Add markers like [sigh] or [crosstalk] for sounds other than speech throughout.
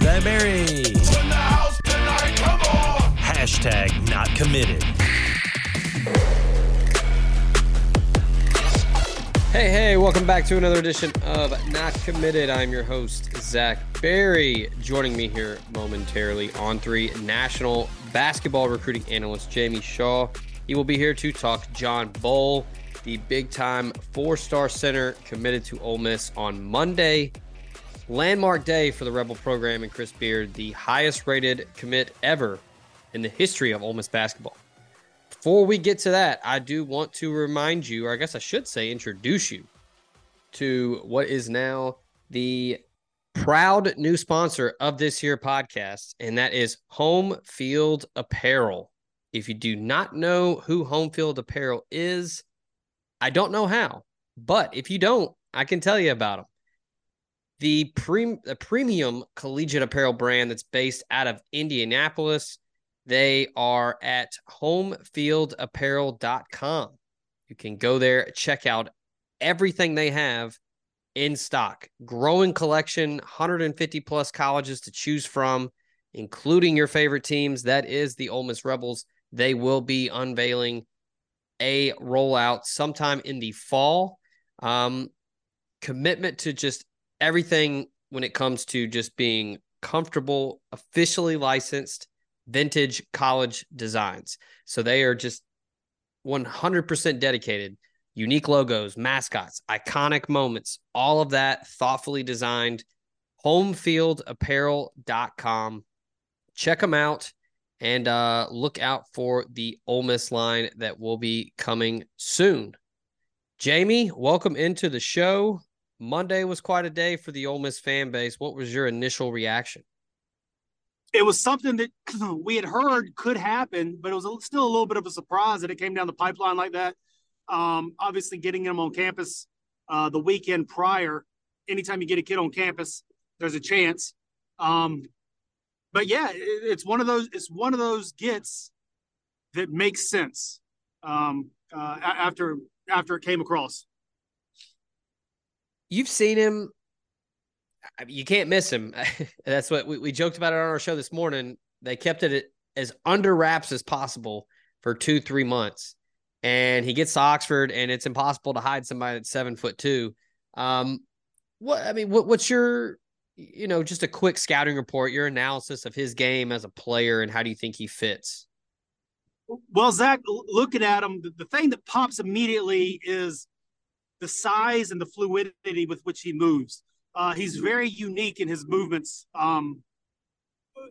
We got The Berry. in the house tonight. Hashtag not committed. Hey, hey, welcome back to another edition of Not Committed. I'm your host, Zach Berry. Joining me here momentarily On3 national basketball recruiting analyst Jamie Shaw. He will be here to talk John Bol, the big time four star center committed to Ole Miss on Monday. Landmark day for the Rebel program and Chris Beard, the highest rated commit ever in the history of Ole Miss basketball. Before we get to that, I do want to remind you, or I guess I should say, introduce you to what is now the proud new sponsor of this here podcast, and that is Home Field Apparel. If you do not know who Home Field Apparel is, I don't know how, but if you don't, I can tell you about them. The, pre- the premium collegiate apparel brand that's based out of Indianapolis. They are at homefieldapparel.com. You can go there, check out everything they have in stock. Growing collection, 150 plus colleges to choose from, including your favorite teams. That is the Ole Miss Rebels. They will be unveiling a rollout sometime in the fall. Um, commitment to just everything when it comes to just being comfortable, officially licensed vintage college designs. So they are just 100% dedicated. Unique logos, mascots, iconic moments, all of that thoughtfully designed. Homefieldapparel.com. Check them out and uh, look out for the Ole Miss line that will be coming soon. Jamie, welcome into the show. Monday was quite a day for the Ole Miss fan base. What was your initial reaction? it was something that [clears throat] we had heard could happen, but it was still a little bit of a surprise that it came down the pipeline like that. Um, obviously, getting him on campus uh, the weekend prior, anytime you get a kid on campus, there's a chance. Um, but yeah, it, it's one of those. It's one of those gets that makes sense um, uh, after after it came across. You've seen him you can't miss him. [laughs] That's what we, we joked about it on our show this morning. They kept it as under wraps as possible for two, three months. And he gets to Oxford, and it's impossible to hide somebody that's seven foot two. Um, what I mean, what, what's your, you know, just a quick scouting report, your analysis of his game as a player, and how do you think he fits? Well, Zach, looking at him, the thing that pops immediately is the size and the fluidity with which he moves. Uh, he's very unique in his movements um,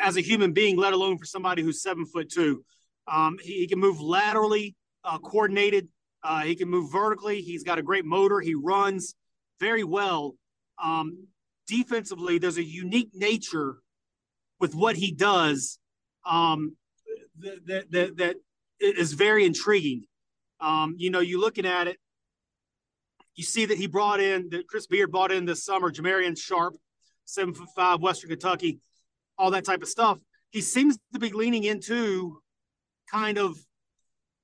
as a human being, let alone for somebody who's seven foot two. Um, he, he, can move laterally, uh, coordinated. Uh, he can move vertically. He's got a great motor. He runs very well. Um, defensively, there's a unique nature with what he does um, that, that, that, is very intriguing. Um, you know, you're looking at it, you see that he brought in that Chris Beard brought in this summer, Jamarion Sharp, seven foot five, Western Kentucky, all that type of stuff. He seems to be leaning into kind of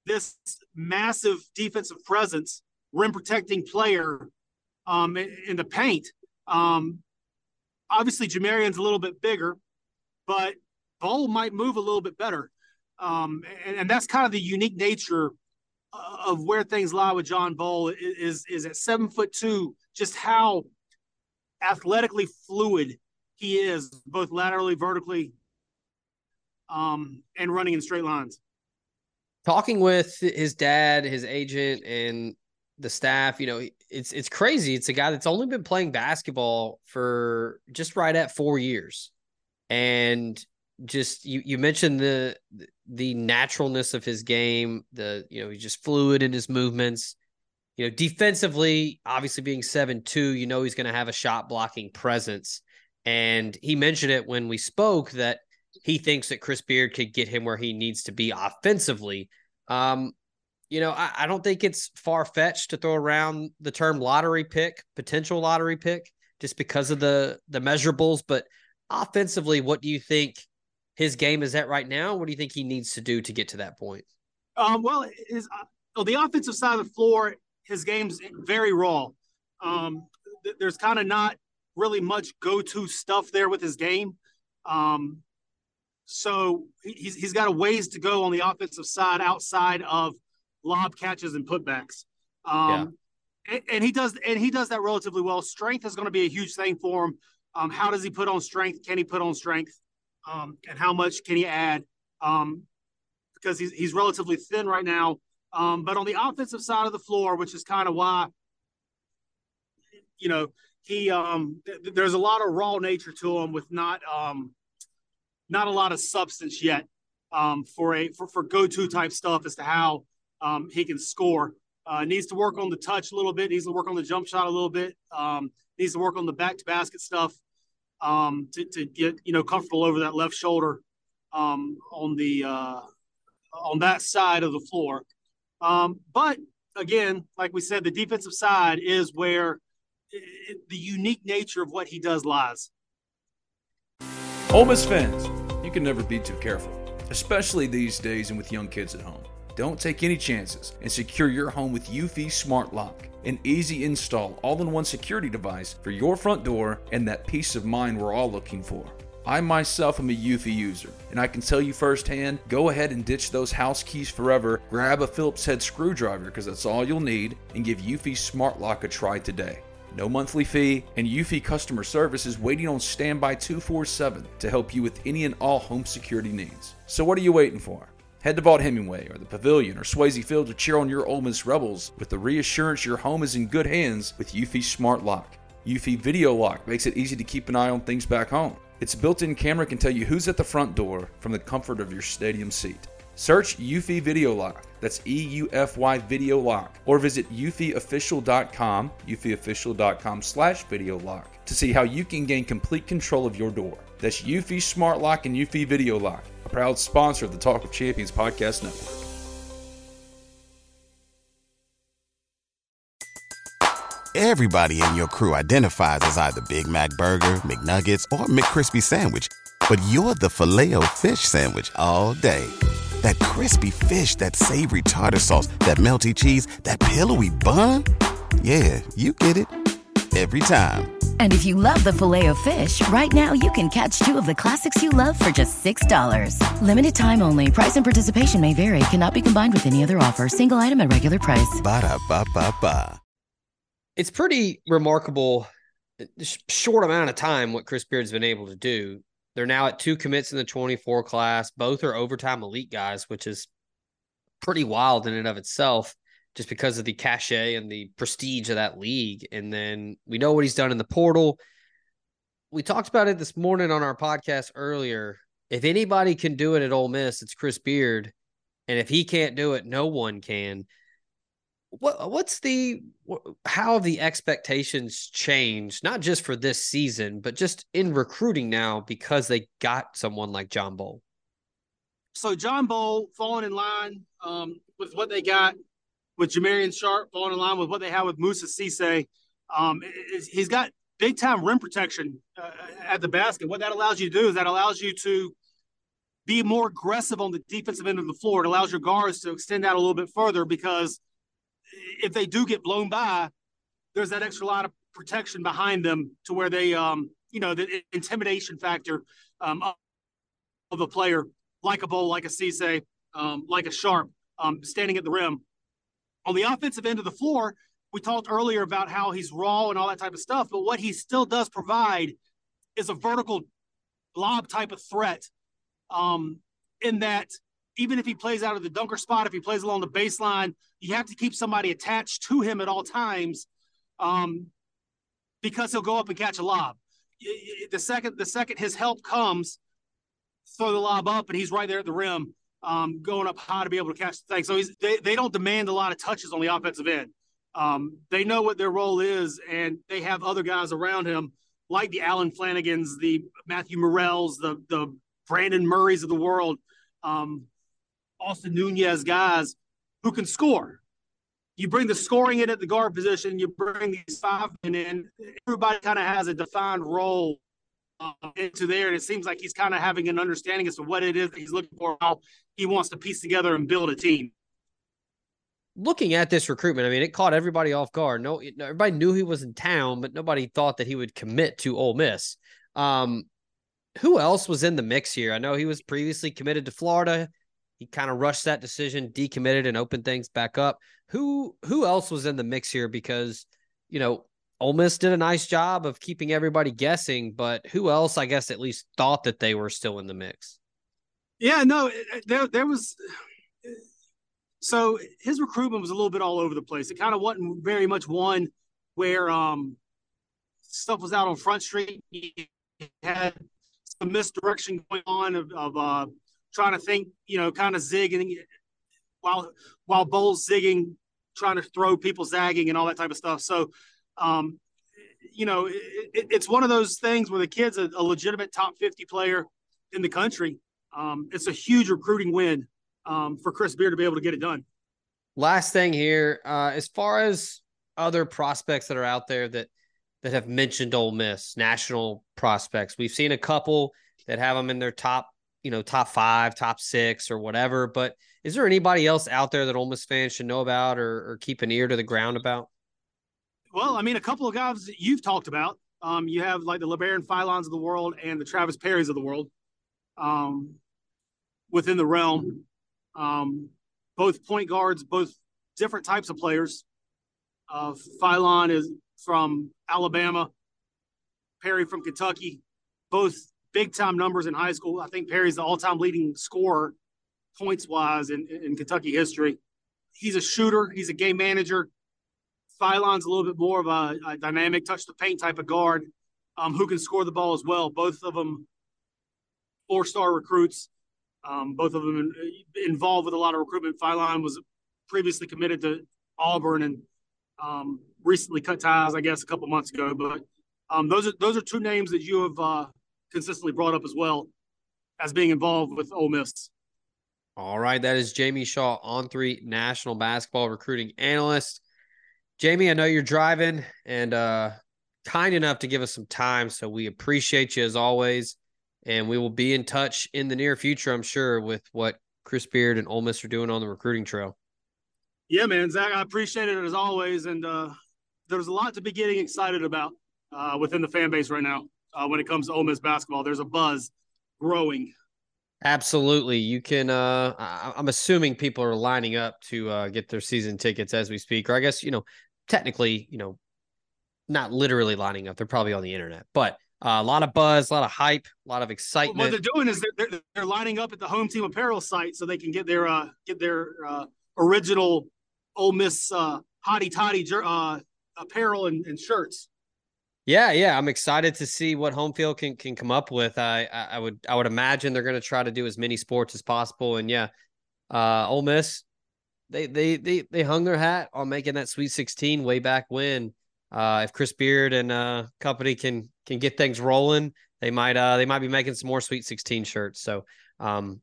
this massive defensive presence, rim protecting player um, in, the paint. Um, obviously, Jamarion's a little bit bigger, but Bol might move a little bit better. Um, and, and, that's kind of the unique nature of where things lie with John Bol is is at seven foot two, just how athletically fluid he is, both laterally, vertically, um, and running in straight lines. Talking with his dad, his agent, and the staff, you know, it's it's crazy. It's a guy that's only been playing basketball for just right at four years, and just you you mentioned the the naturalness of his game, the you know, he's just fluid in his movements. you know, defensively, obviously being 7 2, you know, he's going to have a shot blocking presence. And he mentioned it when we spoke that he thinks that Chris Beard could get him where he needs to be offensively. Um, you know, I, I don't think it's far fetched to throw around the term lottery pick, potential lottery pick, just because of the the measurables. But offensively, what do you think his game is at right now? What do you think he needs to do to get to that point? Um, well, his, uh, the offensive side of the floor, his game's very raw. Um, th- there's kind of not really much go-to stuff there with his game. Um, so he's, he's got a ways to go on the offensive side outside of lob catches and putbacks. Um, yeah. and, and, he does and he does that relatively well. Strength is going to be a huge thing for him. Um, how does he put on strength? Can he put on strength? Um, and how much can he add? Um, because he's he's relatively thin right now. Um, but on the offensive side of the floor, which is kind of why, you know, he um, th- there's a lot of raw nature to him with not um, not a lot of substance yet um, for a for, for go-to type stuff as to how um, he can score. Uh, needs to work on the touch a little bit. Needs to work on the jump shot a little bit. Um, needs to work on the back to basket stuff um, to, to get you know comfortable over that left shoulder um, on the uh, on that side of the floor. Um, but again, like we said, the defensive side is where it, the unique nature of what he does lies. Ole Miss fans, you can never be too careful, especially these days and with young kids at home. Don't take any chances and secure your home with Eufy Smart Lock, an easy install, all in one security device for your front door and that peace of mind we're all looking for. I myself am a Eufy user, and I can tell you firsthand go ahead and ditch those house keys forever, grab a Phillips head screwdriver because that's all you'll need, and give Eufy Smart Lock a try today. No monthly fee, and Eufy customer service is waiting on standby 247 to help you with any and all home security needs. So what are you waiting for? Head to Vaught-Hemingway or the Pavilion or Swayze Field to cheer on your Ole Miss Rebels with the reassurance your home is in good hands with Eufy Smart Lock. Eufy Video Lock makes it easy to keep an eye on things back home. Its built in camera can tell you who's at the front door from the comfort of your stadium seat. Search Eufy Video Lock, that's E U F Y Video Lock, or visit eufyofficial.com, eufyofficial.com slash video lock, to see how you can gain complete control of your door. That's Eufy Smart Lock and Eufy Video Lock, a proud sponsor of the Talk of Champions podcast network. Everybody in your crew identifies as either Big Mac Burger, McNuggets, or McCrispy Sandwich, but you're the filet fish Sandwich all day. That crispy fish, that savory tartar sauce, that melty cheese, that pillowy bun. Yeah, you get it every time. And if you love the filet of fish, right now you can catch two of the classics you love for just $6. Limited time only. Price and participation may vary. Cannot be combined with any other offer. Single item at regular price. Ba da ba ba ba it's pretty remarkable short amount of time what Chris Beard's been able to do. They're now at two commits in the 24 class. Both are overtime elite guys, which is pretty wild in and of itself, just because of the cachet and the prestige of that league. And then we know what he's done in the portal. We talked about it this morning on our podcast earlier. If anybody can do it at Ole Miss, it's Chris Beard. And if he can't do it, no one can what what's the how have the expectations changed not just for this season but just in recruiting now because they got someone like John Bol. So John Bol falling in line um, with what they got with Jamarion Sharp, falling in line with what they have with Moussa Cisse. Um, he's got big time rim protection uh, at the basket. What that allows you to do is that allows you to be more aggressive on the defensive end of the floor. It allows your guards to extend out a little bit further because if they do get blown by, there's that extra lot of protection behind them to where they, um, you know, the intimidation factor um, of a player like a Bol, like a Cisse, um, like a Sharp, um, standing at the rim. On the offensive end of the floor, we talked earlier about how he's raw and all that type of stuff, but what he still does provide is a vertical lob type of threat. Um, in that even if he plays out of the dunker spot, if he plays along the baseline, you have to keep somebody attached to him at all times um, because he'll go up and catch a lob. The second the second his help comes, throw the lob up, and he's right there at the rim, um, going up high to be able to catch the thing. So he's they, they don't demand a lot of touches on the offensive end. Um, they know what their role is, and they have other guys around him, like the Allen Flanigans, the Matthew Murrells, the the Brandon Murrays of the world, um, Austin Nunez guys who can score. You bring the scoring in at the guard position, you bring these five men in. Everybody kind of has a defined role into there, and it seems like he's kind of having an understanding as to what it is that he's looking for, how he wants to piece together and build a team looking at this recruitment, I mean, it caught everybody off guard. No, everybody knew he was in town, but nobody thought that he would commit to Ole Miss. Um, who else was in the mix here? I know he was previously committed to Florida. He kind of rushed that decision, decommitted, and opened things back up. Who who else was in the mix here? Because you know, Ole Miss did a nice job of keeping everybody guessing, but who else, I guess, at least thought that they were still in the mix? Yeah, no, there there was so his recruitment was a little bit all over the place. It kind of wasn't very much one where um, stuff was out on Front Street. He had some misdirection going on of, of uh, trying to think, you know, kind of zigging while while Bol's zigging, trying to throw people zagging and all that type of stuff. So, um, you know, it, it, it's one of those things where the kid's a, a legitimate top 50 player in the country. Um, it's a huge recruiting win um, for Chris Beard to be able to get it done. Last thing here, uh, as far as other prospects that are out there that that have mentioned Ole Miss, national prospects, we've seen a couple that have them in their top, you know, top five, top six, or whatever. But is there anybody else out there that Ole Miss fans should know about or, or keep an ear to the ground about? Well, I mean, a couple of guys that you've talked about. Um, you have like the Labaron Philons of the world and the Travis Perrys of the world um, within the realm. Um, both point guards, both different types of players. Uh, Philon is from Alabama, Perry from Kentucky, both big time numbers in high school. I think Perry's the all time leading scorer points wise in, in Kentucky history. He's a shooter, he's a game manager. Philon's a little bit more of a, a dynamic, touch the paint type of guard um, who can score the ball as well. Both of them four star recruits. Um, both of them in, involved with a lot of recruitment. Philon was previously committed to Auburn and um, recently cut ties, I guess, a couple months ago. But um, those are those are two names that you have uh, consistently brought up as well as being involved with Ole Miss. All right, that is Jamie Shaw, On3 national basketball recruiting analyst. Jamie, I know you're driving and uh, kind enough to give us some time, so we appreciate you as always and we will be in touch in the near future, I'm sure, with what Chris Beard and Ole Miss are doing on the recruiting trail. Yeah, man, Zach, I appreciate it as always, and uh, there's a lot to be getting excited about uh, within the fan base right now uh, when it comes to Ole Miss basketball. There's a buzz growing. Absolutely, you can. Uh, I- am assuming people are lining up to uh, get their season tickets as we speak, or I guess you know, technically, you know, not literally lining up. They're probably on the internet, but uh, a lot of buzz, a lot of hype, a lot of excitement. What they're doing is they're, they're, they're lining up at the home team apparel site so they can get their uh, get their uh, original Ole Miss uh, hottie toddy uh, apparel and, and, shirts. Yeah, yeah, I'm excited to see what home field can can come up with. I I, I would I would imagine they're going to try to do as many sports as possible. And yeah, uh, Ole Miss, they they they they hung their hat on making that Sweet 16 way back when. Uh, if Chris Beard and uh, company can can get things rolling, they might uh they might be making some more Sweet 16 shirts. So um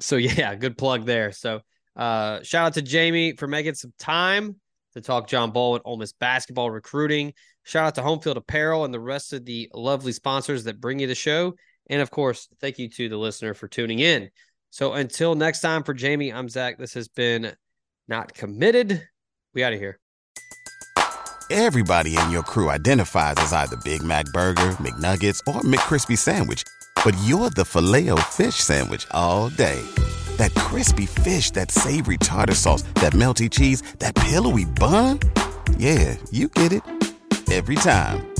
so [laughs] yeah, good plug there. So uh shout out to Jamie for making some time to talk John Bol and Ole Miss basketball recruiting. Shout out to Home Field Apparel and the rest of the lovely sponsors that bring you the show. And of course, thank you to the listener for tuning in. So until next time for Jamie, I'm Zach. This has been Not Committed. We out of here. Everybody in your crew identifies as either Big Mac Burger, McNuggets, or McCrispy Sandwich. But you're the filet fish Sandwich all day. That crispy fish, that savory tartar sauce, that melty cheese, that pillowy bun. Yeah, you get it. Every time.